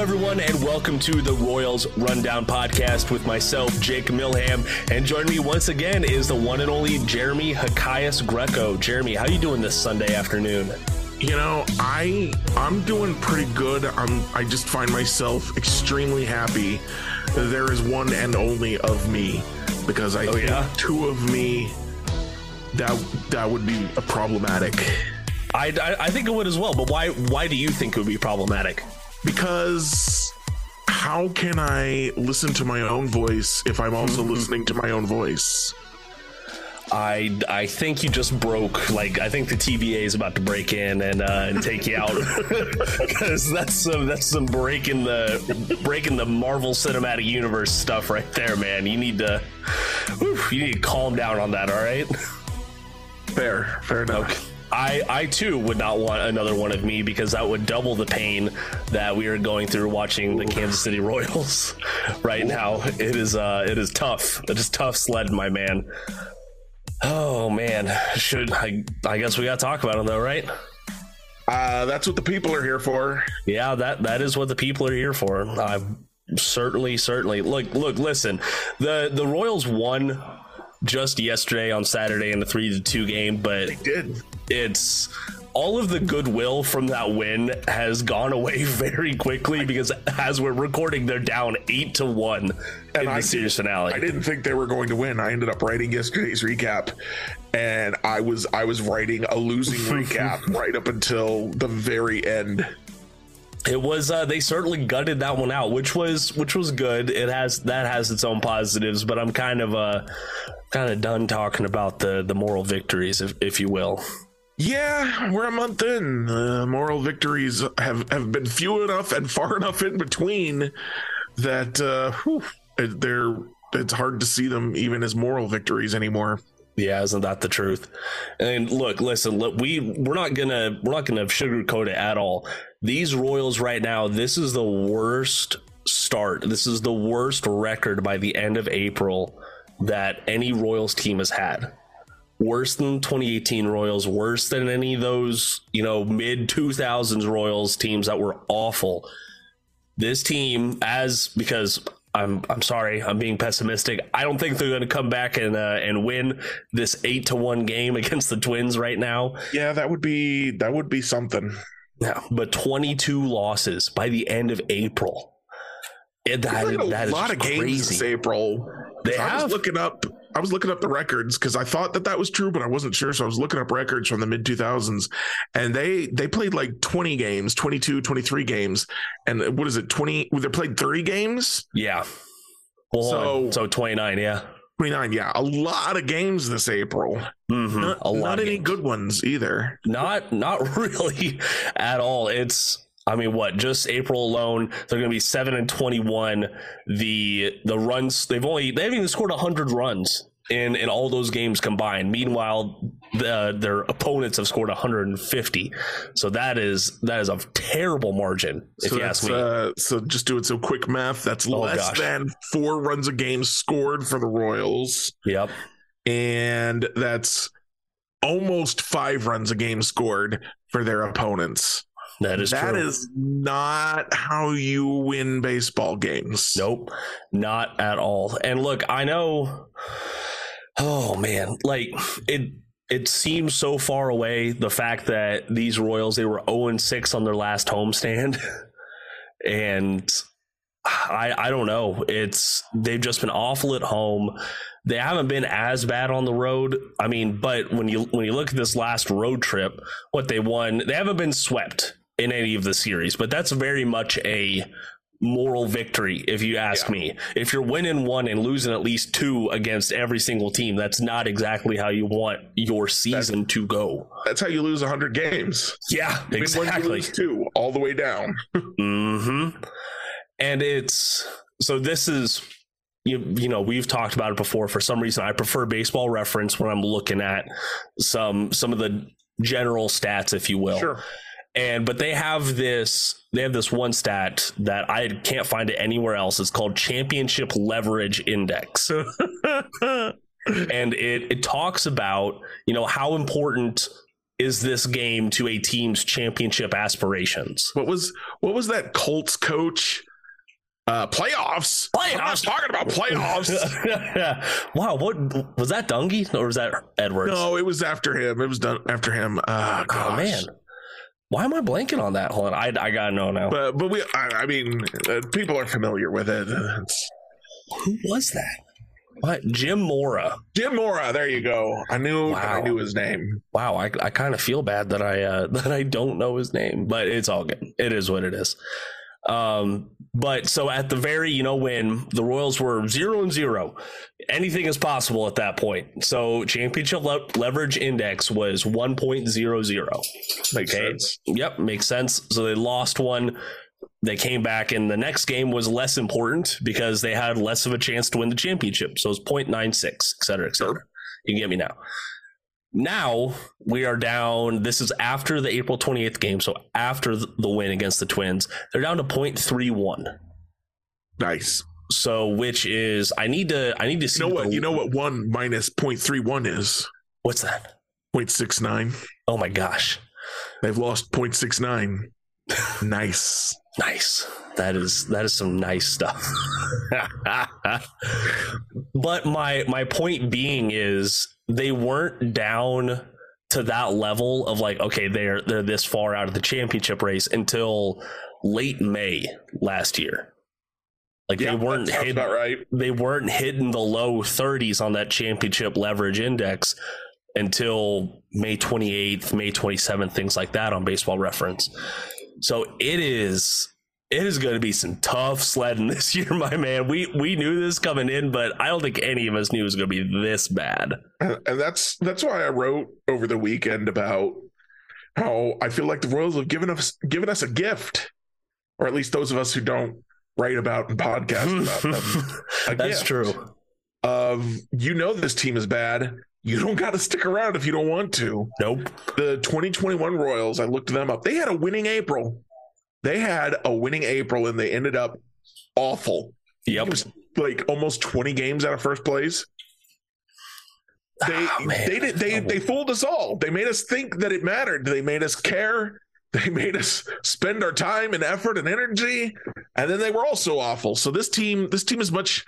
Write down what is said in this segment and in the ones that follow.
everyone, and welcome to the Royals Rundown podcast with myself, Jake Milham. And joining me once again is the one and only Jeremy Hokius Greco. Jeremy, how you doing this Sunday afternoon? You know, I I'm doing pretty good. I'm I just find myself extremely happy. There is one and only of me because I Oh, think yeah? two of me that that would be a problematic I, I, I think it would as well, but why why do you think it would be problematic? Because how can I listen to my own voice if I'm also Mm-hmm. listening to my own voice? I, I think you just broke. Like I think the TVA is about to break in and uh, and take you out because that's some that's some breaking the breaking the Marvel Cinematic Universe stuff right there, man. You need to whew, you need to calm down on that. All right. Fair, fair enough. I, I too would not want another one of me because that would double the pain that we are going through watching the Kansas City Royals right now. It is uh it is tough. It is tough sled, my man. Oh man, should I? I guess we got to talk about it though, right? Uh, that's what the people are here for. Yeah, that that is what the people are here for. I certainly, certainly. Look, look, listen. The the Royals won just yesterday on Saturday in the three to two game, but they Did it's all of the goodwill from that win has gone away very quickly because as we're recording, they're down eight to one in the I series did- finale. I didn't think they were going to win. I ended up writing yesterday's recap, and I was I was writing a losing recap right up until the very end. It was uh, they certainly gutted that one out, which was which was good. It has that has its own positives, but I'm kind of uh kind of done talking about the the moral victories, if if you will. Yeah, we're a month in. Moral victories have have been few enough and far enough in between that uh, whew, they're it's hard to see them even as moral victories anymore. Yeah, isn't that the truth? And look, listen, look, we we're not gonna we're not gonna sugarcoat it at all. These Royals right now, this is the worst start. This is the worst record by the end of April that any Royals team has had. Worse than 2018 Royals, worse than any of those, you know, mid 2000s Royals teams that were awful. This team, as because I'm I'm sorry, I'm being pessimistic. I don't think they're going to come back and uh, and win this eight to one game against the Twins right now. Yeah, that would be that would be something. Yeah, but 22 losses by the end of April. It, that, Played a that is lot of just games this. April. They I have. was looking up. I was looking up the records because I thought that that was true, but I wasn't sure. So I was looking up records from the mid 2000s, and they they played like 20 games, 22, 23 games, and what is it? 20? They played 30 games. Yeah. Well, hold on. So- so 29, yeah. 29. Yeah, a lot of games this April. Mhm, Not, a lot not of any games. good ones either. Not not really at all. It's I mean what, just April alone, they're gonna be seven and twenty one. The the runs they've only they haven't even scored hundred runs in in all those games combined. Meanwhile, the, their opponents have scored 150. So that is that is a terrible margin, if so you ask me. uh, so just doing some quick math, that's Oh, less gosh. than four runs a game scored for the Royals, yep. and that's almost five runs a game scored for their opponents. That is That true. is not how you win baseball games. Nope, not at all. And look, I know. Oh man, like it. It seems so far away. The fact that these Royals they were zero and six on their last homestand, and I I don't know. It's they've just been awful at home. They haven't been as bad on the road. I mean, but when you when you look at this last road trip, what they won, they haven't been swept in any of the series. But that's very much a moral victory, if you ask Yeah. me. If you're winning one and losing at least two against every single team, that's not exactly how you want your season to go. That's how you lose 100 games. Yeah, exactly. two, all the way down. mm-hmm. And it's so this is you you know we've talked about it before. For some reason, I prefer baseball reference when I'm looking at some some of the general stats, if you will. Sure. And but they have this they have this one stat that I can't find it anywhere else. It's called Championship Leverage Index. and it it talks about you know how important is this game to a team's championship aspirations? What was what was that Colts coach? Uh, playoffs. Playoffs. Talking about playoffs. wow, what was that Dungy or was that Edwards? no, it was after him. It was done after him. Uh, oh man, why am I blanking on that? Hold on, I, I gotta know now. But but we, I, I mean, uh, people are familiar with it. It's Who was that? What Jim Mora? Jim Mora. There you go. I knew wow. I knew his name. Wow, I, I kind of feel bad that I uh, that I don't know his name, but it's all good. It is what it is. Um, but so at the very, you know, when the Royals were zero and zero, anything is possible at that point. So championship le- leverage index was one point zero zero. Makes Okay. sense. Yep, makes sense. So they lost one. They came back, and the next game was less important because they had less of a chance to win the championship. So it's 0.96, et cetera, et cetera. You can get me now. Now we are down. This is after the April 28th game. So after the win against the Twins, they're down to 0.31. Nice. So which is I need to I need to see You know what? the- You know what? One minus 0.31 is what's that? 0.69. Oh my gosh. They've lost 0.69. nice. Nice. That is that is some nice stuff. but my my point being is they weren't down to that level of like okay they're they're this far out of the championship race until late May last year. Like Yeah, they weren't that sounds hit, right. they weren't hitting the low 30s on that championship leverage index until May 28th, May 27th, things like that on baseball reference. So it is it is going to be some tough sledding this year, my man. We we knew this coming in, but I don't think any of us knew it was going to be this bad. And and that's that's why I wrote over the weekend about how I feel like the Royals have given us given us a gift, or at least those of us who don't write about and podcast about them. That's gift true. Of you know this team is bad. You don't got to stick around if you don't want to. Nope. The 2021 Royals, I looked them up. They had a winning April. They had a winning April, and they ended up awful. Yep. It was like almost 20 games out of first place. They ah, man. they did they they fooled us all. They made us think that it mattered. They made us care. They made us spend our time and effort and energy, and then they were also awful. So this team, this team is much.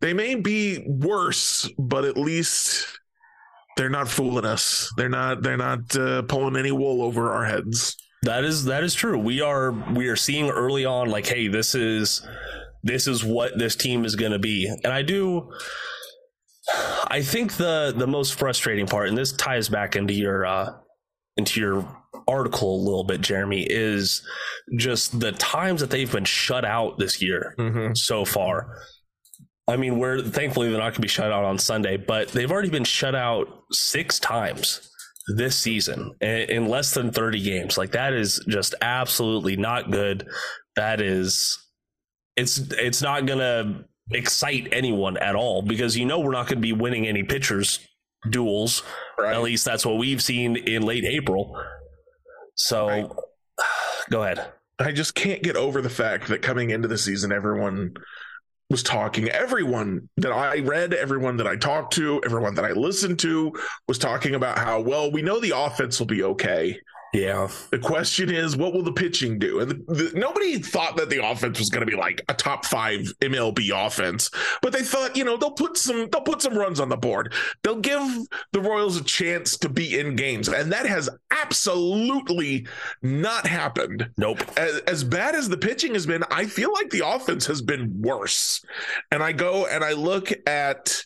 They may be worse, but at least they're not fooling us. They're not. They're not uh, pulling any wool over our heads. That is that is true. We are we are seeing early on like, hey, this is this is what this team is going to be, and I do. I think the the most frustrating part, and this ties back into your uh, into your article a little bit, Jeremy, is just the times that they've been shut out this year Mm-hmm. so far. I mean, we're thankfully they're not going to be shut out on Sunday, but they've already been shut out six times this season in, less than 30 games. Like that is just absolutely not good. That is it's it's not going to excite anyone at all because you know we're not going to be winning any pitchers duels. Right. At least that's what we've seen in late April. So Right. go ahead. I just can't get over the fact that coming into the season, everyone was talking. Everyone that I read, everyone that I talked to, everyone that I listened to was talking about how, well, we know the offense will be okay. Yeah. The question is, what will the pitching do? And the, the, nobody thought that the offense was going to be like a top five MLB offense, but they thought, you know, they'll put some they'll put some runs on the board. They'll give the Royals a chance to be in games, and that has absolutely not happened. Nope. As, as bad as the pitching has been, I feel like the offense has been worse. And I go and I look at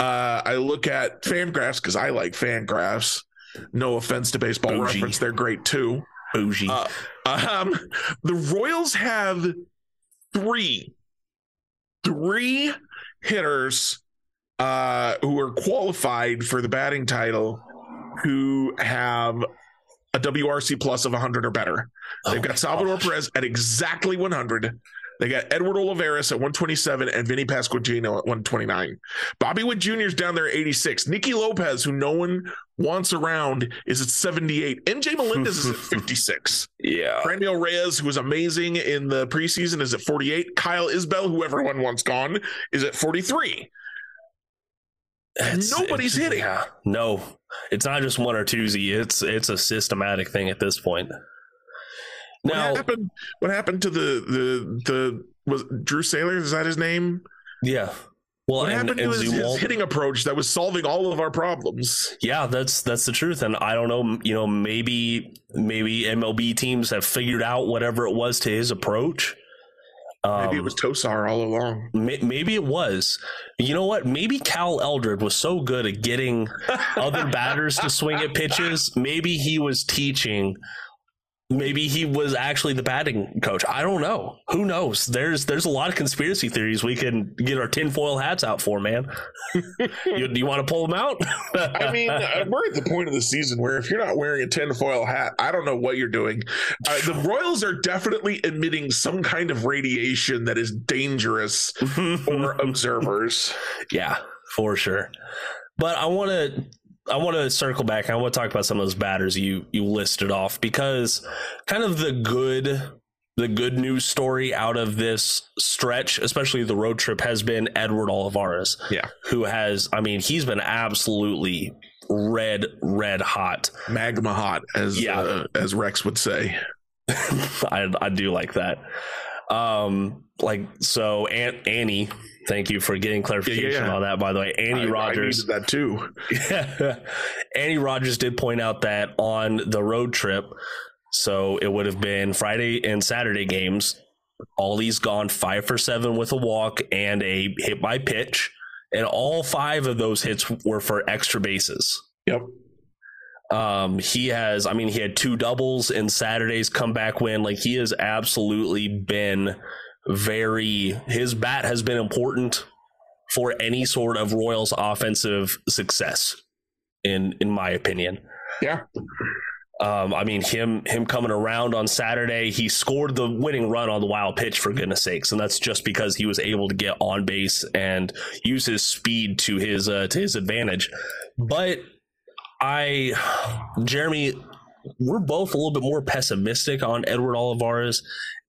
uh I look at Fangraphs because I like Fangraphs. No offense to baseball Bougie. reference, they're great too. Bougie. Uh, um, the Royals have three, three hitters uh, who are qualified for the batting title who have a WRC plus of 100 or better. They've Oh got Salvador gosh. Perez at exactly 100. They got Edward Olivares at 127 and Vinny Pasquantino at 129. Bobby Witt Jr. is down there at 86. Nicky Lopez, who no one wants around, is at 78. MJ Melendez is at 56. Yeah. Franmil Reyes, who was amazing in the preseason, is at 48. Kyle Isbel, who everyone wants gone, is at 43. It's, Nobody's it's, hitting. Yeah, no, it's not just one or two Z. It's it's a systematic thing at this point. Now, what happened? What happened to the the the was Drew Saylor? Is that his name? Yeah. Well, what and, happened to his, his, hitting approach that was solving all of our problems? Yeah, that's that's the truth, and I don't know. You know, maybe maybe MLB teams have figured out whatever it was to his approach. maybe it um, was Tosar all along. May, maybe it was. You know what? Maybe Cal Eldred was so good at getting other batters to swing at pitches. Maybe he was teaching maybe he was actually the batting coach. I don't know. Who knows? There's there's a lot of conspiracy theories we can get our tinfoil hats out for, man. you, do you want to pull them out? I mean, uh, we're at the point of the season where if you're not wearing a tinfoil hat, I don't know what you're doing. Uh, the Royals are definitely emitting some kind of radiation that is dangerous for observers. Yeah, for sure. But I want to I want to circle back. I want to talk about some of those batters you you listed off because kind of the good the good news story out of this stretch, especially the road trip, has been Edward Olivares. Yeah, who has I mean he's been absolutely red red hot, magma hot as yeah. Uh, as Rex would say. I I do like that. Um, like so, Aunt Annie Thank you for getting clarification yeah, yeah. on that. By the way, Annie I, Rogers I that too. Annie Rogers did point out that on the road trip, so it would have been Friday and Saturday games. Ollie's gone five for seven with a walk and a hit by pitch, and all five of those hits were for extra bases. Yep. Um, he has, I mean, he had two doubles in Saturday's comeback win. Like he has absolutely been very his bat has been important for any sort of Royals offensive success in in my opinion. Yeah. Um, I mean him him coming around on Saturday, he scored the winning run on the wild pitch for goodness sakes, and that's just because he was able to get on base and use his speed to his uh, to his advantage. But I, Jeremy, we're both a little bit more pessimistic on Edward Olivares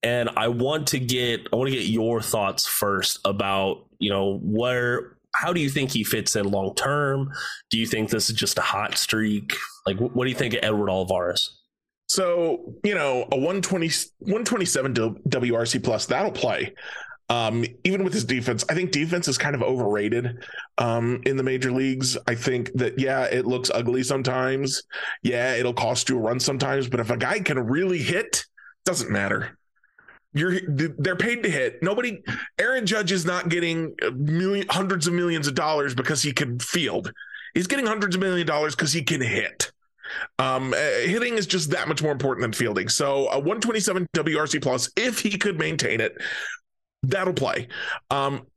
and I want to get I want to get your thoughts first about you know where how do you think he fits in long term? Do you think this is just a hot streak? Like, what do you think of Edward Olivares? So, you know, a 120, 127 WRC plus, that'll play. Um, even with his defense, I think defense is kind of overrated um, in the major leagues. I think that, yeah, it looks ugly sometimes. Yeah, it'll cost you a run sometimes. But if a guy can really hit, doesn't matter. You're they're paid to hit. Nobody, Aaron Judge is not getting million, hundreds of millions of dollars because he can field. He's getting hundreds of million dollars because he can hit. Um, uh, hitting is just that much more important than fielding. So a 127 WRC plus, if he could maintain it, that'll play. Um,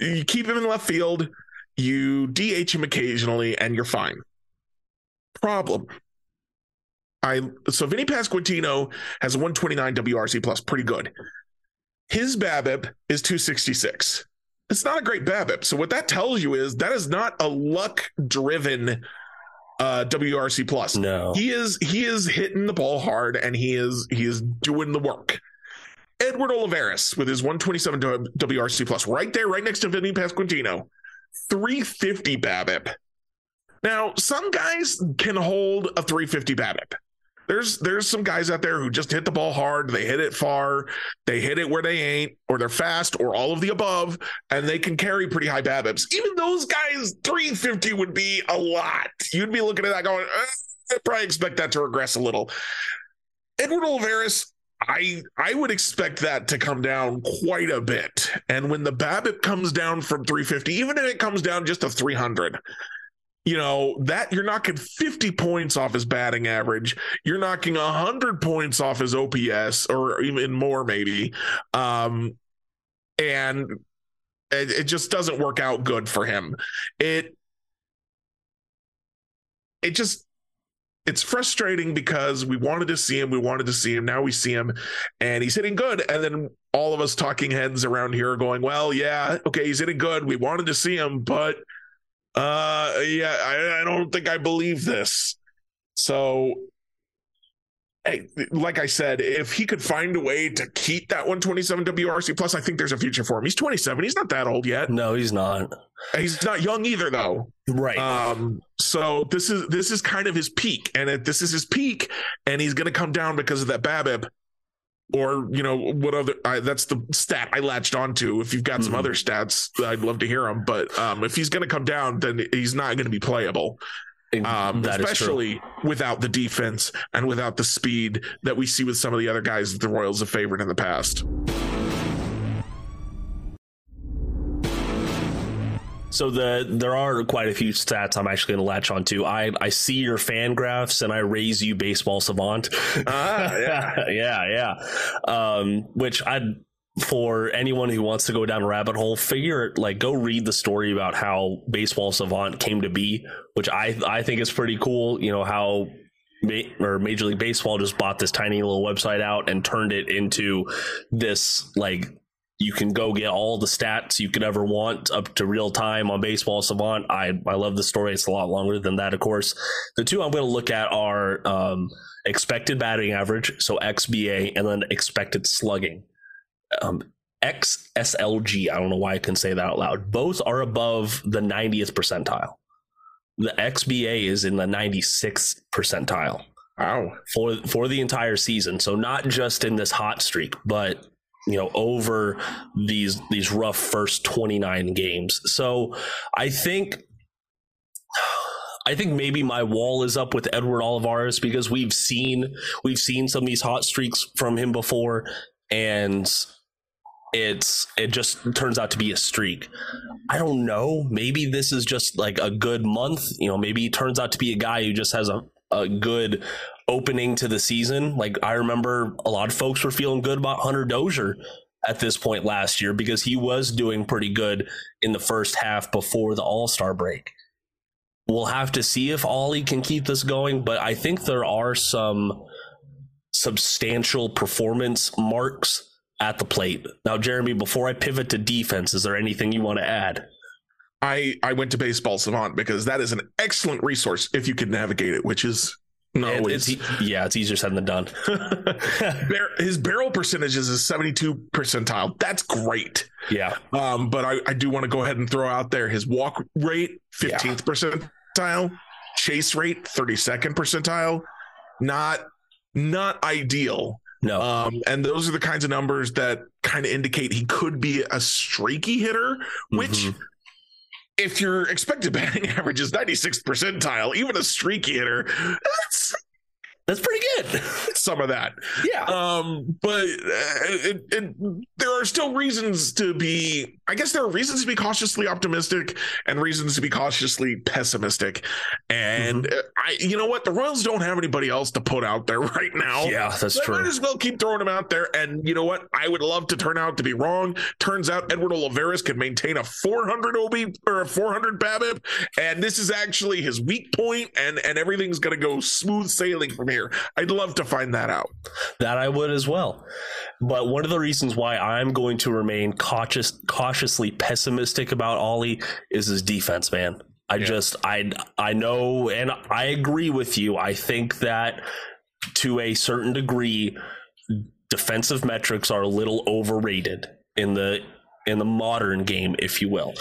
you keep him in left field, you DH him occasionally, and you're fine. Problem I so Vinny Pasquantino has a 129 WRC plus, pretty good. His BABIP is 266. It's not a great BABIP. So what that tells you is that is not a luck driven uh, WRC plus. No, he is he is hitting the ball hard and he is he is doing the work. Edward Olivares with his 127 WRC plus, right there, right next to Vinny Pasquantino, 350 BABIP. Now, some guys can hold a 350 BABIP there's there's some guys out there who just hit the ball hard, they hit it far, they hit it where they ain't, or they're fast, or all of the above, and they can carry pretty high BABIPs. Even those guys, 350 would be a lot. You'd be looking at that going, eh, I probably expect that to regress a little. Edward Olivares, I I would expect that to come down quite a bit. And when the BABIP comes down from 350, even if it comes down just to 300, you know that you're knocking 50 points off his batting average. You're knocking 100 points off his ops or even more maybe. Um and it, it just doesn't work out good for him. It it just it's frustrating because we wanted to see him we wanted to see him now we see him and he's hitting good and then all of us talking heads around here are going well yeah okay he's hitting good we wanted to see him but uh, yeah, I, I don't think I believe this. So like I said, if he could find a way to keep that 127 WRC plus, I think there's a future for him. He's 27. He's not that old yet. No, he's not. He's not young either, though. Right. Um. So this is this is kind of his peak, and if this is his peak, and he's going to come down because of that BABIP, or you know what other? I, that's the stat I latched onto. If you've got mm-hmm. some other stats, I'd love to hear them. But um, if he's going to come down, then he's not going to be playable um, especially without the defense and without the speed that we see with some of the other guys that the Royals have favored in the past. So the there are quite a few stats I'm actually going to latch onto. I I see your FanGraphs and I raise you baseball savant. Ah, yeah, yeah, yeah. Um, which I for anyone who wants to go down a rabbit hole, figure like go read the story about how Baseball Savant came to be, which I I think is pretty cool. You know how or Major League Baseball just bought this tiny little website out and turned it into this like you can go get all the stats you could ever want up to real time on Baseball Savant. I I love the story. It's a lot longer than that, of course. The two I'm going to look at are um, expected batting average, so XBA, and then expected slugging um, XSLG. I don't know why I can say that out loud. Both are above the 90th percentile. The XBA is in the 96th percentile. Wow. For for the entire season. So not just in this hot streak, but you know, over these these rough first 29 games. So I think I think maybe my wall is up with Edward Olivares because we've seen we've seen some of these hot streaks from him before and it's it just turns out to be a streak. I don't know. Maybe this is just like a good month. You know, maybe he turns out to be a guy who just has a, a good opening to the season. Like I remember a lot of folks were feeling good about Hunter Dozier at this point last year because he was doing pretty good in the first half before the All Star break. We'll have to see if Ollie can keep this going, but I think there are some substantial performance marks at the plate. Now, Jeremy, before I pivot to defense, is there anything you want to add? I I went to Baseball Savant because that is an excellent resource if you can navigate it, which is not always. It's, yeah, it's easier said than done. His barrel percentages is 72 percentile. That's great. Yeah. Um, but I, I do want to go ahead and throw out there his walk rate, 15th yeah. percentile, chase rate, 32nd percentile. Not not ideal. No. Um, and those are the kinds of numbers that kind of indicate he could be a streaky hitter, which mm-hmm. if your expected batting average is 96th percentile, even a streaky hitter, that's that's pretty good. Some of that, yeah. Um, but uh, it, it, there are still reasons to be. I guess there are reasons to be cautiously optimistic and reasons to be cautiously pessimistic. And mm-hmm. I, you know what, the Royals don't have anybody else to put out there right now. Yeah, that's true. Might as well keep throwing them out there. And you know what, I would love to turn out to be wrong. Turns out Edward Olivares can maintain a 400 OB or a 400 BABIP, and this is actually his weak point, and and everything's going to go smooth sailing from here. I'd love to find that out. That I would as well. But one of the reasons why I'm going to remain cautious, cautious, cautiously pessimistic about Ollie is his defense, man. I yeah. just I I know and I agree with you. I think that to a certain degree defensive metrics are a little overrated in the in the modern game if you will.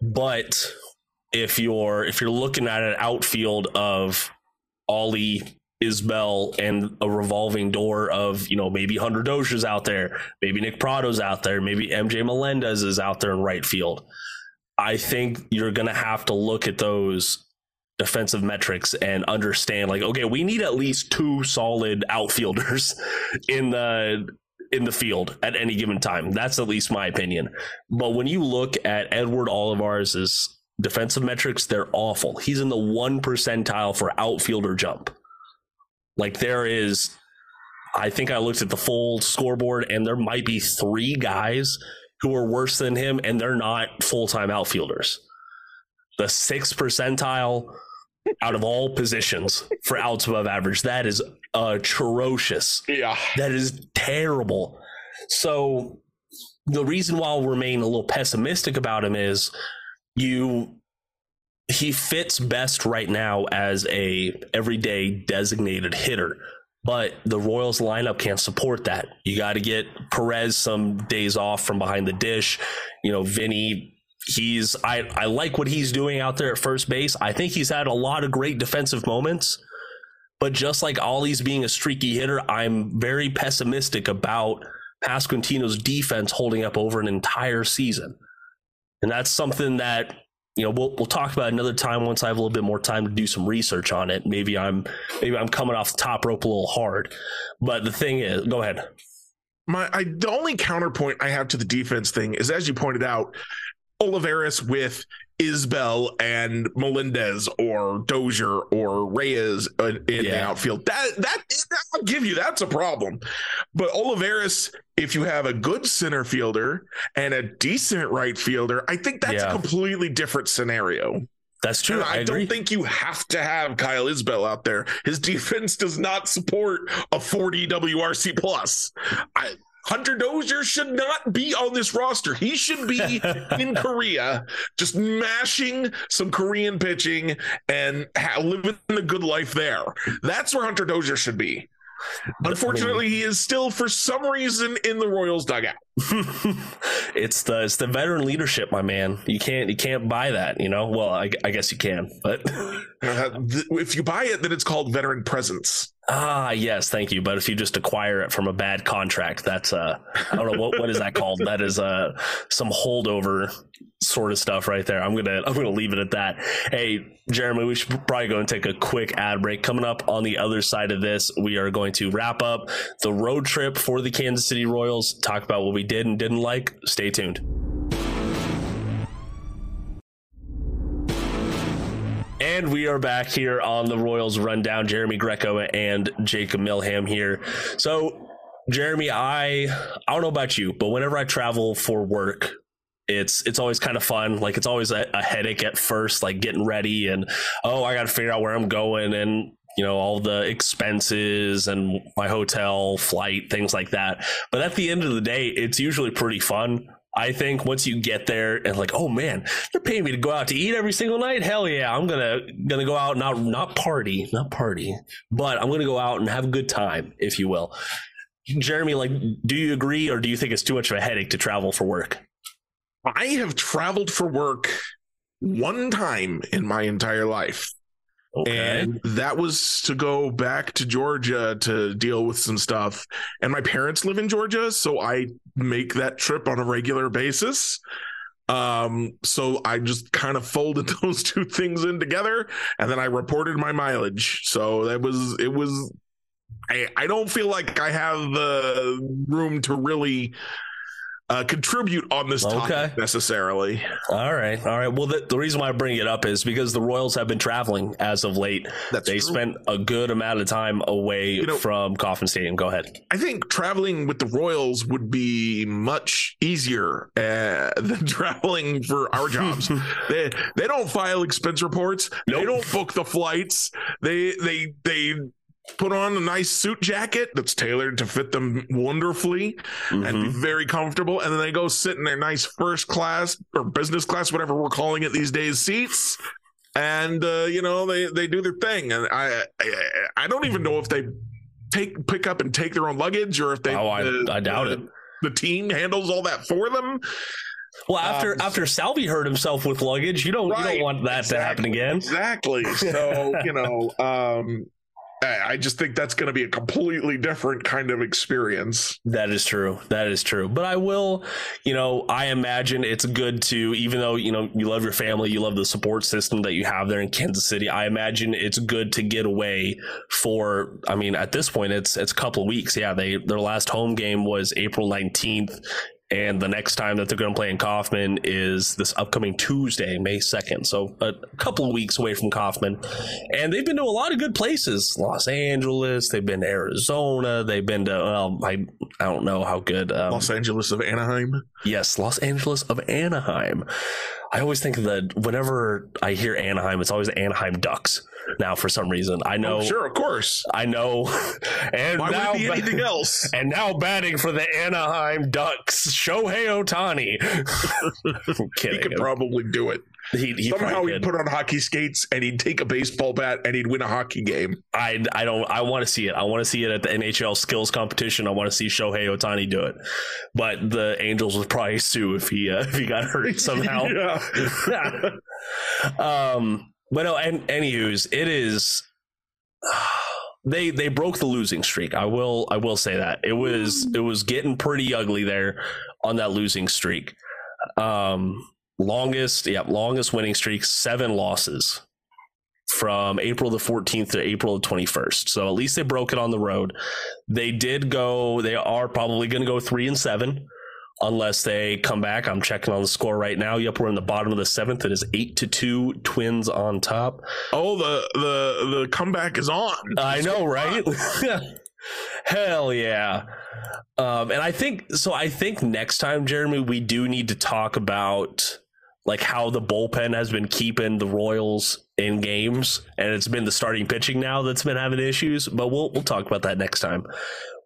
But if you're if you're looking at an outfield of Ollie Isbel and a revolving door of, you know, maybe Hunter Dozier's out there, maybe Nick Pratto's out there, maybe MJ Melendez is out there in right field. I think you're going to have to look at those defensive metrics and understand like okay, we need at least two solid outfielders in the in the field at any given time. That's at least my opinion. But when you look at Edward Olivares' defensive metrics, they're awful. He's in the 1 percentile for outfielder jump. Like there is, I think I looked at the full scoreboard and there might be three guys who are worse than him and they're not full time outfielders. The sixth percentile out of all positions for outs above average, that is atrocious. Yeah. That is terrible. So the reason why I'll remain a little pessimistic about him is you he fits best right now as a everyday designated hitter but the Royals lineup can't support that. You got to get Perez some days off from behind the dish. You know, Vinny, he's I I like what he's doing out there at first base. I think he's had a lot of great defensive moments. But just like Ollie's being a streaky hitter, I'm very pessimistic about Pasquantino's defense holding up over an entire season. And that's something that you know we'll we'll talk about another time once I have a little bit more time to do some research on it. Maybe I'm maybe I'm coming off the top rope a little hard. But the thing is, go ahead. My I, the only counterpoint I have to the defense thing is, as you pointed out, Olivares with Isbel and Melendez or Dozier or Reyes in yeah. the outfield. That that I'll give you that's a problem. But Olivares, if you have a good center fielder and a decent right fielder, I think that's yeah. a completely different scenario. That's true. I, I don't think you have to have Kyle Isbel out there. His defense does not support a 40 WRC plus. I, Hunter Dozier should not be on this roster. He should be in Korea, just mashing some Korean pitching and ha- living a good life there. That's where Hunter Dozier should be. Unfortunately, he is still, for some reason, in the Royals dugout. it's the it's the veteran leadership, my man. You can't you can't buy that. You know. Well, I, I guess you can, but uh, th- if you buy it, then it's called veteran presence. Ah, yes, thank you. But if you just acquire it from a bad contract, that's uh, I don't know what what is that called. That is uh, some holdover sort of stuff right there. I'm gonna I'm gonna leave it at that. Hey, Jeremy, we should probably go and take a quick ad break. Coming up on the other side of this, we are going to wrap up the road trip for the Kansas City Royals. Talk about what we did and didn't like. Stay tuned. And we are back here on the Royals rundown. Jeremy Greco and Jacob Milham here. So, Jeremy, I I don't know about you, but whenever I travel for work, it's it's always kind of fun. Like it's always a, a headache at first, like getting ready and oh, I got to figure out where I'm going and you know all the expenses and my hotel, flight, things like that. But at the end of the day, it's usually pretty fun. I think once you get there and like, oh man, they're paying me to go out to eat every single night. Hell yeah, I'm gonna gonna go out not not party, not party, but I'm gonna go out and have a good time, if you will. Jeremy, like, do you agree or do you think it's too much of a headache to travel for work? I have traveled for work one time in my entire life. Okay. And that was to go back to Georgia to deal with some stuff. And my parents live in Georgia, so I make that trip on a regular basis. Um, so I just kind of folded those two things in together and then I reported my mileage. So that was it was I, I don't feel like I have the room to really uh, contribute on this topic okay. necessarily. All right, all right. Well, the, the, reason why I bring it up is because the Royals have been traveling as of late. That's they true. spent a good amount of time away you know, from Kauffman Stadium. Go ahead. I think traveling with the Royals would be much easier uh, than traveling for our jobs. they they don't file expense reports. Nope. They don't book the flights. They they they put on a nice suit jacket that's tailored to fit them wonderfully mm-hmm. and be mm-hmm. very comfortable. And then they go sit in their nice first class or business class, whatever we're calling it these days, seats. And uh, you know they they do their thing, and I, I, I don't even know if they take pick up and take their own luggage or if they. Oh, I, uh, I doubt it. The team handles all that for them. Well, after um, after Salvi hurt himself with luggage, you don't right, you don't want that exactly, to happen again. Exactly. So you know, um, I just think that's going to be a completely different kind of experience. That is true. That is true. But I will, you know, I imagine it's good to, even though, you know, you love your family, you love the support system that you have there in Kansas City. I imagine it's good to get away for, I mean, at this point, it's, it's a couple of weeks. Yeah. They, their last home game was April 19th and the next time that they're going to play in Kauffman is this upcoming Tuesday, May 2nd. So a couple of weeks away from Kauffman. And they've been to a lot of good places Los Angeles, they've been to Arizona, they've been to, well, I, I don't know how good. Um, Los Angeles of Anaheim? Yes, Los Angeles of Anaheim. I always think that whenever I hear Anaheim, it's always Anaheim Ducks now for some reason. I know. Oh, sure, of course. I know. And Why now, would it be anything else? And now batting for the Anaheim Ducks, Shohei Ohtani. he could probably do it. He, he Somehow he'd could. put on hockey skates and he'd take a baseball bat and he'd win a hockey game. I I don't I want to see it. I want to see it at the NHL skills competition. I want to see Shohei Ohtani do it. But the Angels would probably sue if he uh, if he got hurt somehow. yeah. um, but no, and anywho's, it is. They they broke the losing streak. I will I will say that it was it was getting pretty ugly there on that losing streak. Um, longest yeah longest winning streak seven losses from April the 14th to April the 21st. So at least they broke it on the road. They did go. They are probably going to go three and seven unless they come back. I'm checking on the score right now. Yep, we're in the bottom of the seventh. It is eight to two. Twins on top. Oh, the the the comeback is on. I know, right? Hell yeah. Um, and I think so. I think next time, Jeremy, we do need to talk about like how the bullpen has been keeping the Royals in games, and it's been the starting pitching now that's been having issues. But we'll we'll talk about that next time.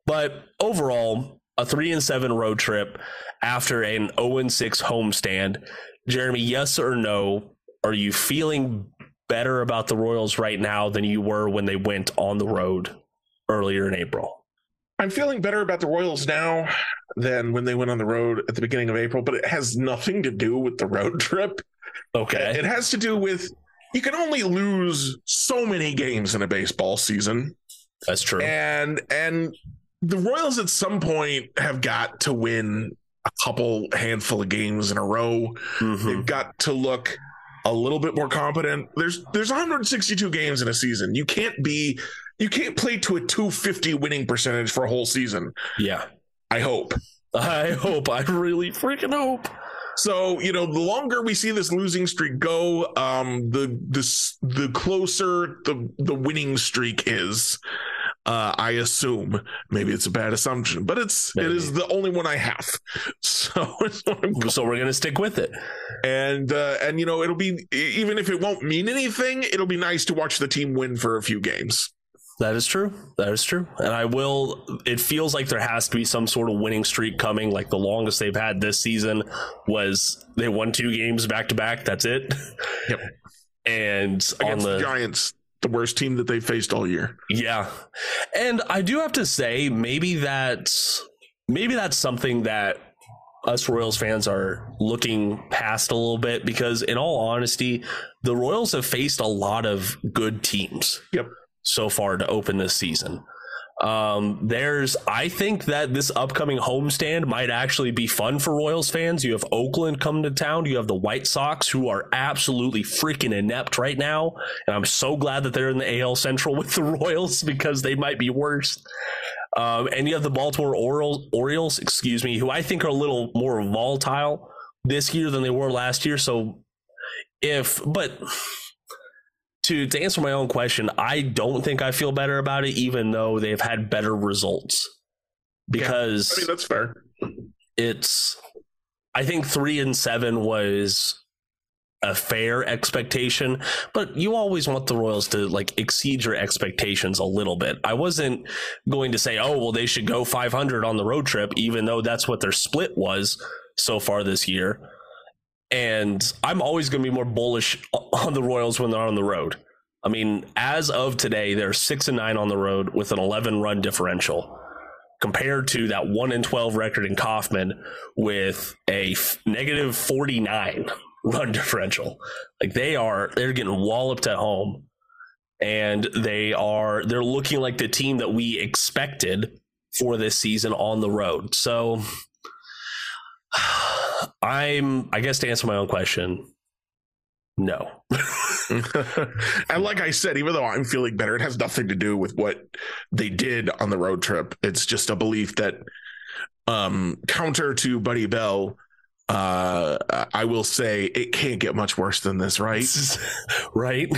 But overall, a three and seven road trip after an 0 and six homestand. Jeremy, yes or no? Are you feeling better about the Royals right now than you were when they went on the road earlier in April? I'm feeling better about the Royals now than when they went on the road at the beginning of April, but it has nothing to do with the road trip. Okay. It has to do with you can only lose so many games in a baseball season. That's true. And and the Royals at some point have got to win a couple handful of games in a row. Mhm. They've got to look a little bit more competent. There's there's 162 games in a season. You can't be you can't play to a 250 winning percentage for a whole season. Yeah. I hope. I hope. I really freaking hope. So you know, the longer we see this losing streak go, um, the this the closer the the winning streak is. Uh, I assume maybe it's a bad assumption, but it's Maybe. it is the only one I have. So it's what I'm So we're gonna stick with it. and uh, and you know it'll be even if it won't mean anything, it'll be nice to watch the team win for a few games. That is true. That is true. And I will. It feels like there has to be some sort of winning streak coming. Like the longest they've had this season was they won two games back to back. That's it. Yep. And on Against the, the Giants, the worst team that they faced all year. Yeah. And I do have to say, maybe that's maybe that's something that us Royals fans are looking past a little bit because in all honesty, the Royals have faced a lot of good teams Yep. So far to open this season. Um, there's, I think that this upcoming homestand might actually be fun for Royals fans. You have Oakland coming to town. You have the White Sox, who are absolutely freaking inept right now. And I'm so glad that they're in the AL Central with the Royals because they might be worse. Um, and you have the Baltimore Orioles, Orioles, excuse me, who I think are a little more volatile this year than they were last year. So if, but to to answer my own question, I don't think I feel better about it, even though they've had better results. Because I mean that's fair. it's I think three and seven was a fair expectation, but you always want the Royals to like exceed your expectations a little bit. I wasn't going to say, oh well, they should go 500 on the road trip, even though that's what their split was so far this year. And I'm always going to be more bullish on the Royals when they're on the road. I mean, as of today, they're six and nine on the road with an 11 run differential compared to that 1 and 12 record in Kauffman with a f- negative 49 run differential. Like they are they're getting walloped at home and they are they're looking like the team that we expected for this season on the road. So I'm I guess to answer my own question, no. and like I said, even though I'm feeling better, it has nothing to do with what they did on the road trip. It's just a belief that, um, counter to Buddy Bell, uh, I will say it can't get much worse than this, right? right?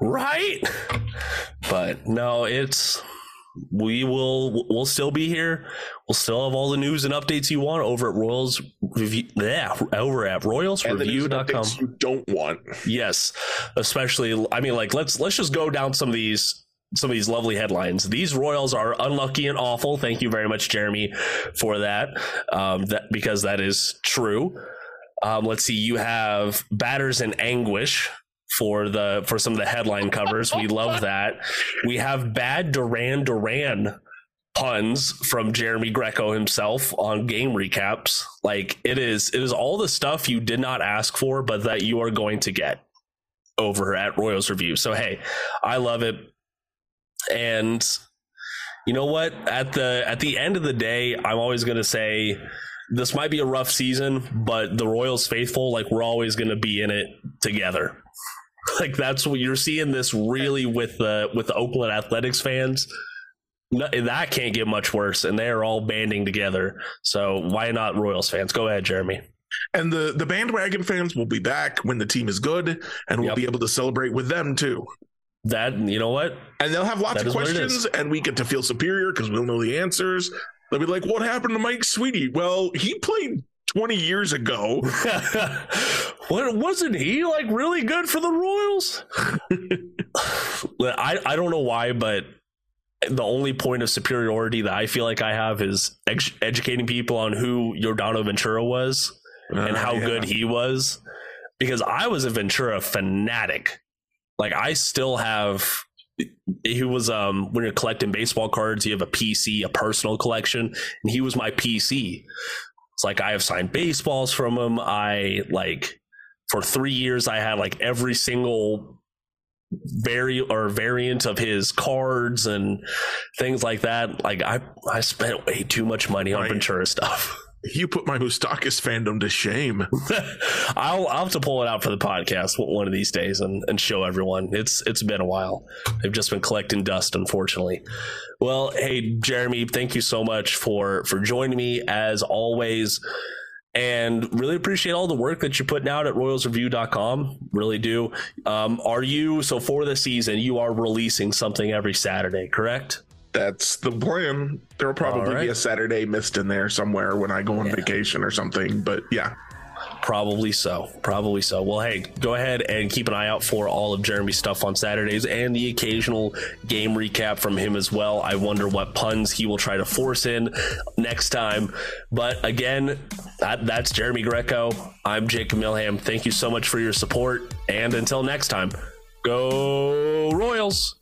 Right? But no, it's we will we'll still be here. We'll still have all the news and updates you want over at Royals review yeah, over at royalsreview.com. you don't want. Yes, especially I mean like let's let's just go down some of these some of these lovely headlines. These Royals are unlucky and awful. Thank you very much, Jeremy, for that. Um, that because that is true. Um, let's see, you have batters in anguish for the for some of the headline covers. We love that. We have bad Duran Duran puns from Jeremy Greco himself on game recaps. Like it is it is all the stuff you did not ask for, but that you are going to get over at Royals Review. So hey, I love it. And you know what? At the at the end of the day, I'm always gonna say this might be a rough season, but the Royals faithful, like we're always gonna be in it together. Like that's what you're seeing this really with the with the Oakland Athletics fans no, that can't get much worse, and they are all banding together. So why not Royals fans? Go ahead, Jeremy. And the the bandwagon fans will be back when the team is good, and we'll yep. be able to celebrate with them too. That you know what? And they'll have lots that of questions, and we get to feel superior because we'll know the answers. They'll be like, "What happened to Mike Sweeney?" Well, he played 20 years ago. what wasn't he like really good for the Royals? I I don't know why, but the only point of superiority that I feel like I have is ex- educating people on who Yordano Ventura was uh, and how yeah. good he was. Because I was a Ventura fanatic. Like I still have he was um when you're collecting baseball cards, you have a PC, a personal collection, and he was my PC. It's like I have signed baseballs from him. I like for three years I had like every single vari or variant of his cards and things like that. Like I I spent way too much money on Ventura stuff. You put my Moustakas fandom to shame. I'll I'll have to pull it out for the podcast one of these days and, and show everyone. It's it's been a while. They've just been collecting dust, unfortunately. Well, hey Jeremy, thank you so much for for joining me as always and really appreciate all the work that you're putting out at royalsreview.com really do um, are you so for the season you are releasing something every saturday correct that's the plan there'll probably right. be a saturday missed in there somewhere when i go on yeah. vacation or something but yeah Probably so. Probably so. Well, hey, go ahead and keep an eye out for all of Jeremy's stuff on Saturdays and the occasional game recap from him as well. I wonder what puns he will try to force in next time. But again, that, that's Jeremy Greco. I'm Jacob Milham. Thank you so much for your support. And until next time, go Royals.